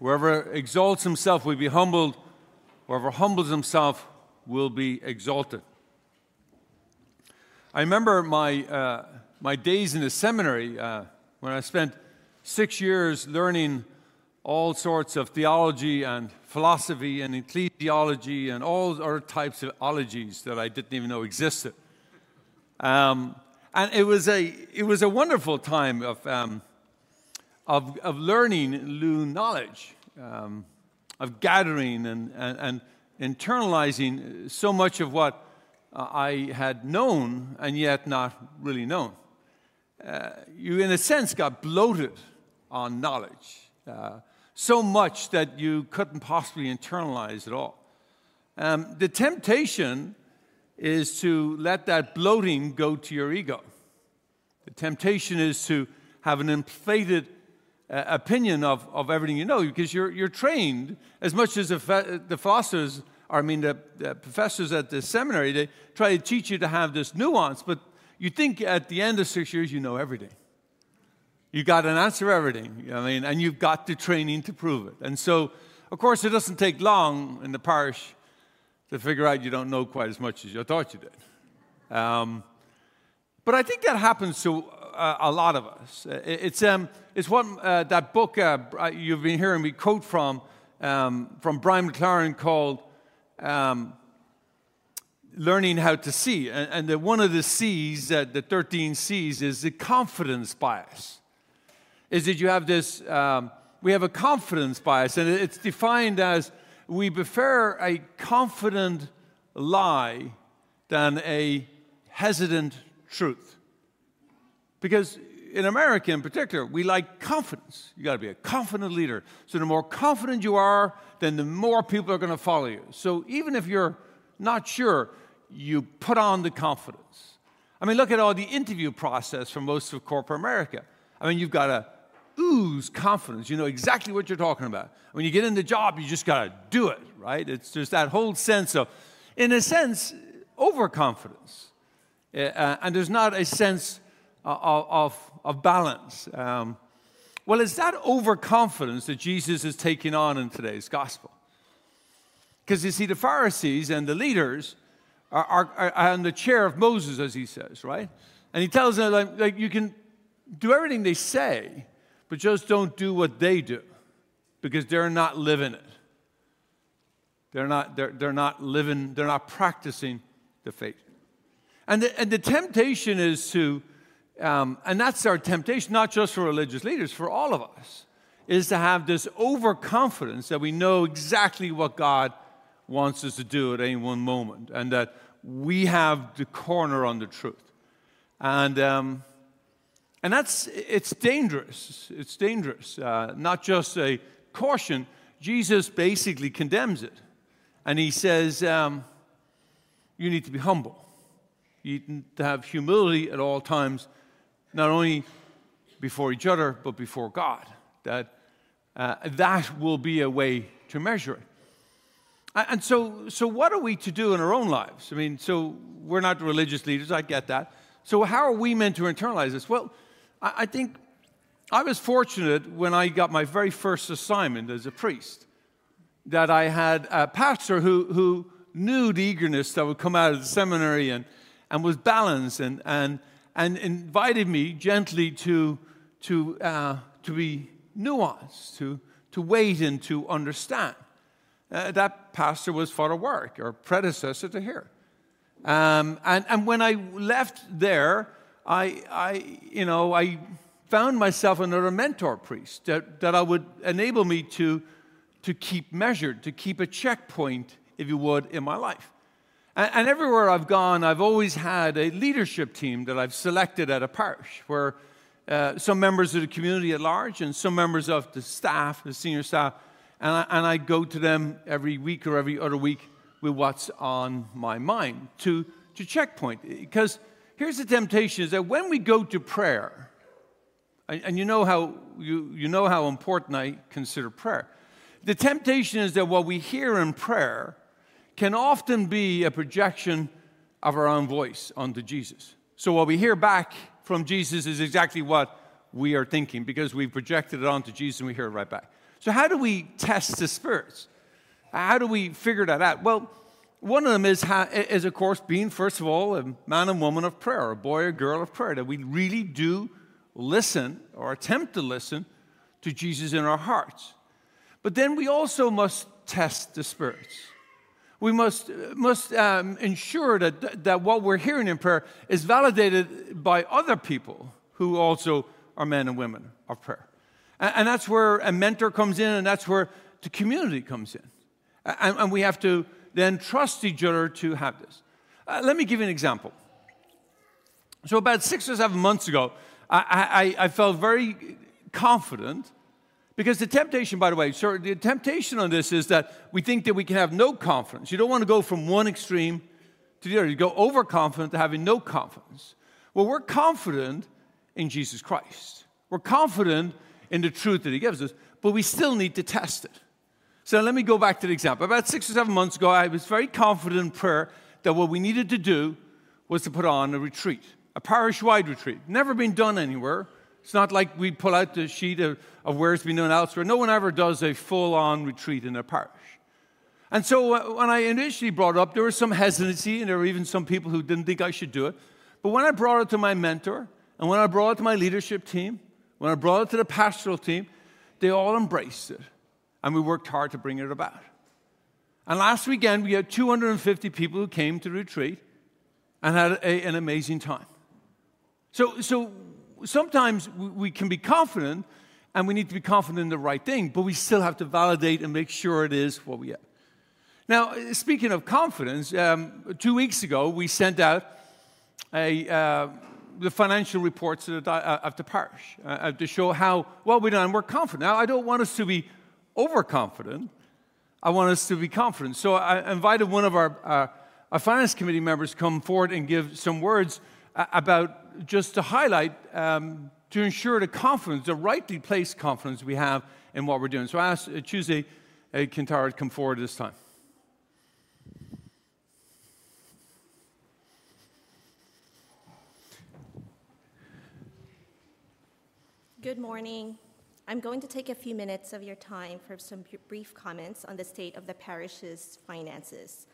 Whoever exalts himself will be humbled, whoever humbles himself will be exalted. I remember my, uh, my days in the seminary uh, when I spent six years learning all sorts of theology and philosophy and ecclesiology and all other types of ologies that I didn't even know existed. Um, and it was a, it was a wonderful time of, um, of, of learning new knowledge, um, of gathering and, and, and, internalizing so much of what I had known and yet not really known. Uh, you, in a sense, got bloated on knowledge. Uh, so much that you couldn't possibly internalize it all. Um, the temptation is to let that bloating go to your ego. The temptation is to have an inflated uh, opinion of, of everything you know because you're, you're trained as much as the, the or I mean, the, the professors at the seminary, they try to teach you to have this nuance, but you think at the end of six years you know everything. You got an answer for everything. I mean, and you've got the training to prove it. And so, of course, it doesn't take long in the parish to figure out you don't know quite as much as you thought you did. Um, but I think that happens to uh, a lot of us. It's, um, it's what uh, that book uh, you've been hearing me quote from, um, from Brian McLaren called um, Learning How to See. And, and the, one of the C's, the 13 C's, is the confidence bias. Is that you have this, um, we have a confidence bias, and it's defined as we prefer a confident lie than a hesitant truth. Because in America in particular, we like confidence. You got to be a confident leader. So the more confident you are, then the more people are going to follow you. So even if you're not sure, you put on the confidence. I mean, look at all the interview process for most of corporate America. I mean, you've got to ooze confidence. You know exactly what you're talking about. When you get in the job, you just got to do it, right? It's just that whole sense of, in a sense, overconfidence. Uh, and there's not a sense of, of, balance. Um, well, it's that overconfidence that Jesus is taking on in today's gospel. Because you see, the Pharisees and the leaders are, are, are, on the chair of Moses, as he says, right? And he tells them, like, like, you can do everything they say, but just don't do what they do because they're not living it. They're not, they're, they're not living, they're not practicing the faith. And the, and the temptation is to, um, and that's our temptation, not just for religious leaders, for all of us, is to have this overconfidence that we know exactly what God wants us to do at any one moment and that we have the corner on the truth. And, um, and that's, it's dangerous. It's dangerous. Uh, not just a caution, Jesus basically condemns it. And he says, um, you need to be humble. You need to have humility at all times, not only before each other, but before God. That, uh, that will be a way to measure it. And so, so, what are we to do in our own lives? I mean, so we're not religious leaders, I get that. So, how are we meant to internalize this? Well, I think I was fortunate when I got my very first assignment as a priest that I had a pastor who, who knew the eagerness that would come out of the seminary and, and was balanced and, and, and invited me gently to, to, uh, to be nuanced, to, to wait and to understand. Uh, that pastor was Father Warwick, or predecessor to here. Um, and, and when I left there, I, I, you know, I found myself another mentor priest that, that I would enable me to, to keep measured, to keep a checkpoint, if you would, in my life. And, and everywhere I've gone, I've always had a leadership team that I've selected at a parish where uh, some members of the community at large and some members of the staff, the senior staff, and I, and I go to them every week or every other week with what's on my mind to, to checkpoint. Because here's the temptation is that when we go to prayer, and, and you, know how, you, you know how important I consider prayer, the temptation is that what we hear in prayer can often be a projection of our own voice onto Jesus. So what we hear back from Jesus is exactly what we are thinking because we've projected it onto Jesus and we hear it right back. So, how do we test the spirits? How do we figure that out? Well, one of them is, is, of course, being, first of all, a man and woman of prayer, a boy or girl of prayer, that we really do listen or attempt to listen to Jesus in our hearts. But then we also must test the spirits. We must, must um, ensure that, that what we're hearing in prayer is validated by other people who also are men and women of prayer. And, and that's where a mentor comes in, and that's where the community comes in. And, and we have to then trust each other to have this. Uh, let me give you an example. So, about six or seven months ago, I, I, I felt very confident because the temptation, by the way, sir, the temptation on this is that we think that we can have no confidence. You don't want to go from one extreme to the other. You go overconfident to having no confidence. Well, we're confident in Jesus Christ. We're confident in the truth that He gives us, but we still need to test it. So let me go back to the example. About six or seven months ago, I was very confident in prayer that what we needed to do was to put on a retreat, a parish wide retreat. Never been done anywhere. It's not like we pull out the sheet of, of where it's been done elsewhere. No one ever does a full on retreat in a parish. And so uh, when I initially brought it up, there was some hesitancy, and there were even some people who didn't think I should do it. But when I brought it to my mentor, and when I brought it to my leadership team, when I brought it to the pastoral team, they all embraced it and we worked hard to bring it about. And last weekend, we had 250 people who came to retreat and had a, an amazing time. So, so sometimes we can be confident, and we need to be confident in the right thing, but we still have to validate and make sure it is what we have. Now, speaking of confidence, um, two weeks ago, we sent out a, uh, the financial reports of the, uh, of the parish uh, to show how well we've done. We're confident. Now, I don't want us to be overconfident. I want us to be confident. So I invited one of our, uh, our finance committee members to come forward and give some words uh, about just to highlight, um, to ensure the confidence, the rightly placed confidence we have in what we're doing. So I ask uh, Tuesday uh, Kintara to come forward this time. Good morning. I'm going to take a few minutes of your time for some brief comments on the state of the parish's finances.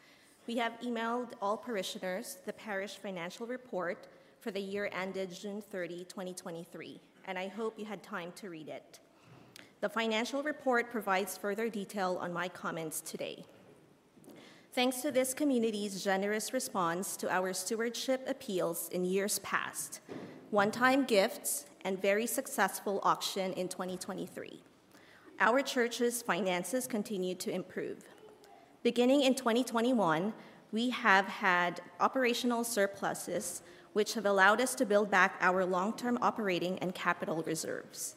We have emailed all parishioners the parish financial report for the year ended June 30, 2023, and I hope you had time to read it. The financial report provides further detail on my comments today. Thanks to this community's generous response to our stewardship appeals in years past, one time gifts, and very successful auction in 2023. Our church's finances continue to improve. Beginning in 2021, we have had operational surpluses, which have allowed us to build back our long term operating and capital reserves.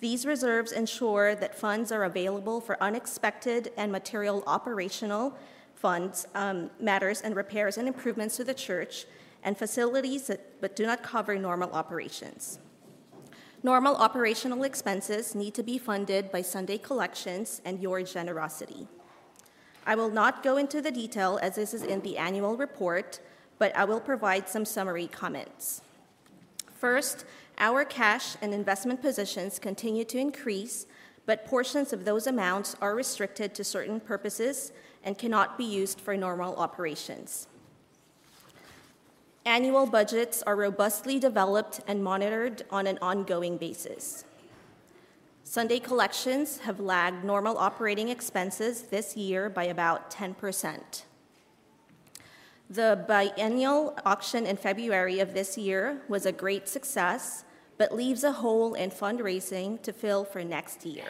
These reserves ensure that funds are available for unexpected and material operational funds, um, matters, and repairs and improvements to the church and facilities that, but do not cover normal operations. Normal operational expenses need to be funded by Sunday collections and your generosity. I will not go into the detail as this is in the annual report, but I will provide some summary comments. First, our cash and investment positions continue to increase, but portions of those amounts are restricted to certain purposes and cannot be used for normal operations. Annual budgets are robustly developed and monitored on an ongoing basis. Sunday collections have lagged normal operating expenses this year by about 10%. The biennial auction in February of this year was a great success, but leaves a hole in fundraising to fill for next year.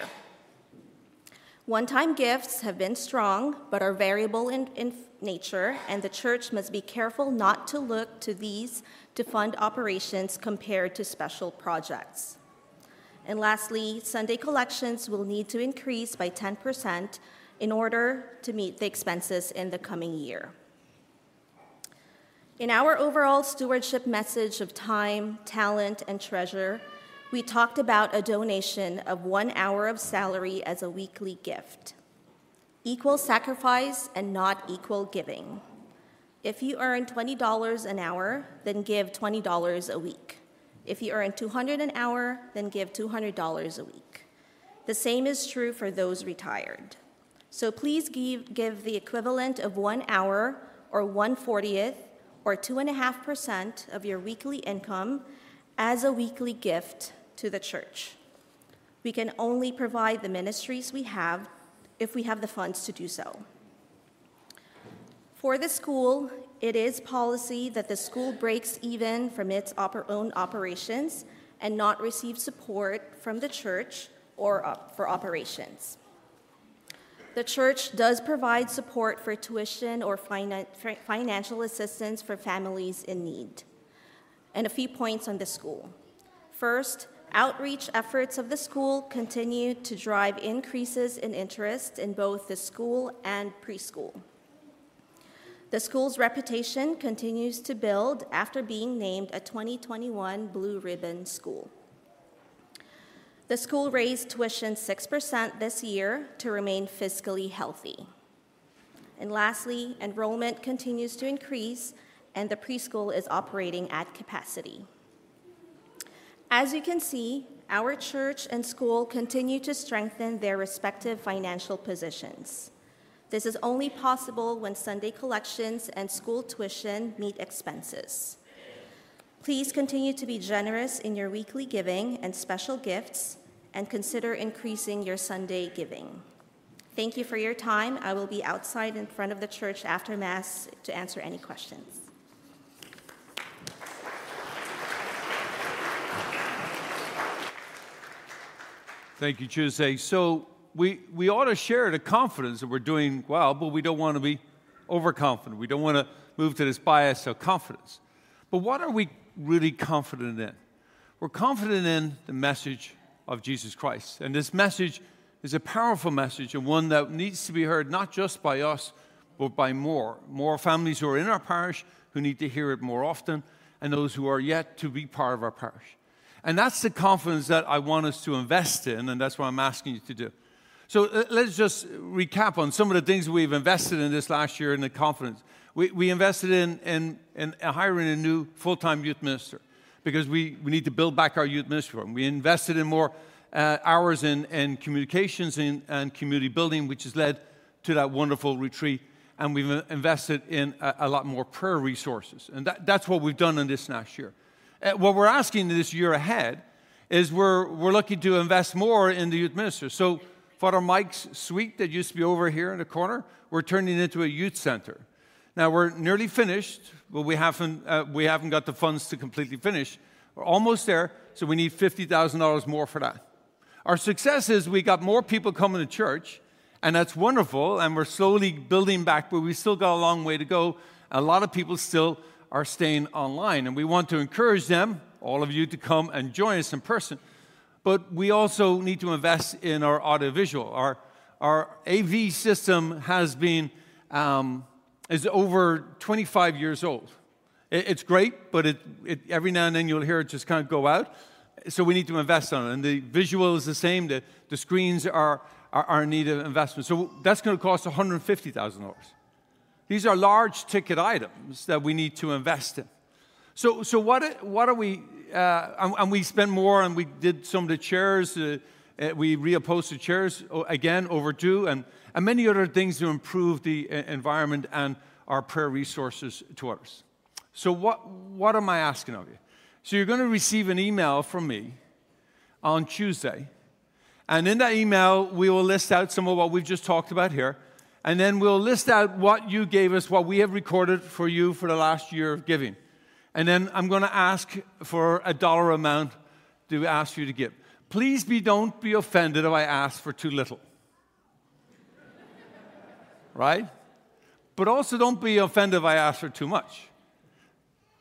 One time gifts have been strong, but are variable in, in nature, and the church must be careful not to look to these to fund operations compared to special projects. And lastly, Sunday collections will need to increase by 10% in order to meet the expenses in the coming year. In our overall stewardship message of time, talent, and treasure, we talked about a donation of one hour of salary as a weekly gift equal sacrifice and not equal giving. If you earn $20 an hour, then give $20 a week. If you earn 200 an hour, then give $200 a week. The same is true for those retired. So please give, give the equivalent of one hour or one fortieth or two and a half percent of your weekly income as a weekly gift to the church. We can only provide the ministries we have if we have the funds to do so. For the school, it is policy that the school breaks even from its own operations and not receive support from the church or for operations. The church does provide support for tuition or finan- financial assistance for families in need. And a few points on the school. First, outreach efforts of the school continue to drive increases in interest in both the school and preschool. The school's reputation continues to build after being named a 2021 Blue Ribbon School. The school raised tuition 6% this year to remain fiscally healthy. And lastly, enrollment continues to increase, and the preschool is operating at capacity. As you can see, our church and school continue to strengthen their respective financial positions. This is only possible when Sunday collections and school tuition meet expenses. Please continue to be generous in your weekly giving and special gifts, and consider increasing your Sunday giving. Thank you for your time. I will be outside in front of the church after Mass to answer any questions. Thank you, Tuesday. So, we, we ought to share the confidence that we're doing well, but we don't want to be overconfident. We don't want to move to this bias of confidence. But what are we really confident in? We're confident in the message of Jesus Christ. And this message is a powerful message and one that needs to be heard not just by us, but by more. More families who are in our parish who need to hear it more often, and those who are yet to be part of our parish. And that's the confidence that I want us to invest in, and that's what I'm asking you to do. So uh, let's just recap on some of the things we've invested in this last year in the confidence. We, we invested in, in, in hiring a new full time youth minister because we, we need to build back our youth ministry. We invested in more uh, hours in, in communications and, and community building, which has led to that wonderful retreat. And we've invested in a, a lot more prayer resources. And that, that's what we've done in this last year. Uh, what we're asking this year ahead is we're, we're looking to invest more in the youth minister. So Father Mike's suite that used to be over here in the corner, we're turning into a youth center. Now we're nearly finished, but we haven't, uh, we haven't got the funds to completely finish. We're almost there, so we need $50,000 more for that. Our success is we got more people coming to church, and that's wonderful, and we're slowly building back, but we still got a long way to go. A lot of people still are staying online, and we want to encourage them, all of you, to come and join us in person but we also need to invest in our audiovisual. Our, our AV system has been, um, is over 25 years old. It's great, but it, it, every now and then you'll hear it just kind of go out. So we need to invest on it. And the visual is the same, the, the screens are, are, are in need of investment. So that's going to cost $150,000. These are large ticket items that we need to invest in. So, so what, what are we uh, and, and, we spent more, and we did some of the chairs. Uh, uh, we reupholstered chairs again, overdue, and, and many other things to improve the uh, environment and our prayer resources to others. So, what, what am I asking of you? So, you're going to receive an email from me on Tuesday. And in that email, we will list out some of what we've just talked about here. And then we'll list out what you gave us, what we have recorded for you for the last year of giving. And then I'm going to ask for a dollar amount to ask you to give. Please be, don't be offended if I ask for too little. Right? But also don't be offended if I ask for too much.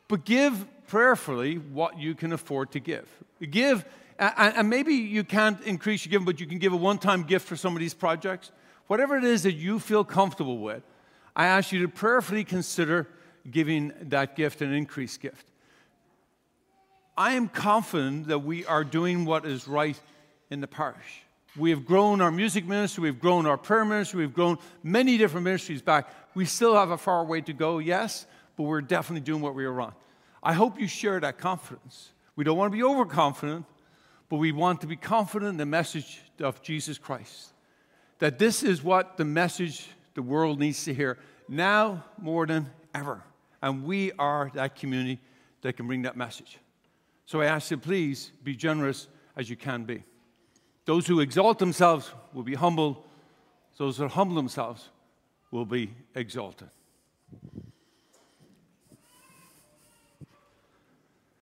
But give prayerfully what you can afford to give. Give, and maybe you can't increase your giving, but you can give a one time gift for some of these projects. Whatever it is that you feel comfortable with, I ask you to prayerfully consider giving that gift an increased gift. I am confident that we are doing what is right in the parish. We have grown our music ministry, we've grown our prayer ministry, we've grown many different ministries back. We still have a far way to go, yes, but we're definitely doing what we are on. I hope you share that confidence. We don't want to be overconfident, but we want to be confident in the message of Jesus Christ. That this is what the message the world needs to hear now more than ever. And we are that community that can bring that message. So I ask you, please be generous as you can be. Those who exalt themselves will be humbled, those that humble themselves will be exalted.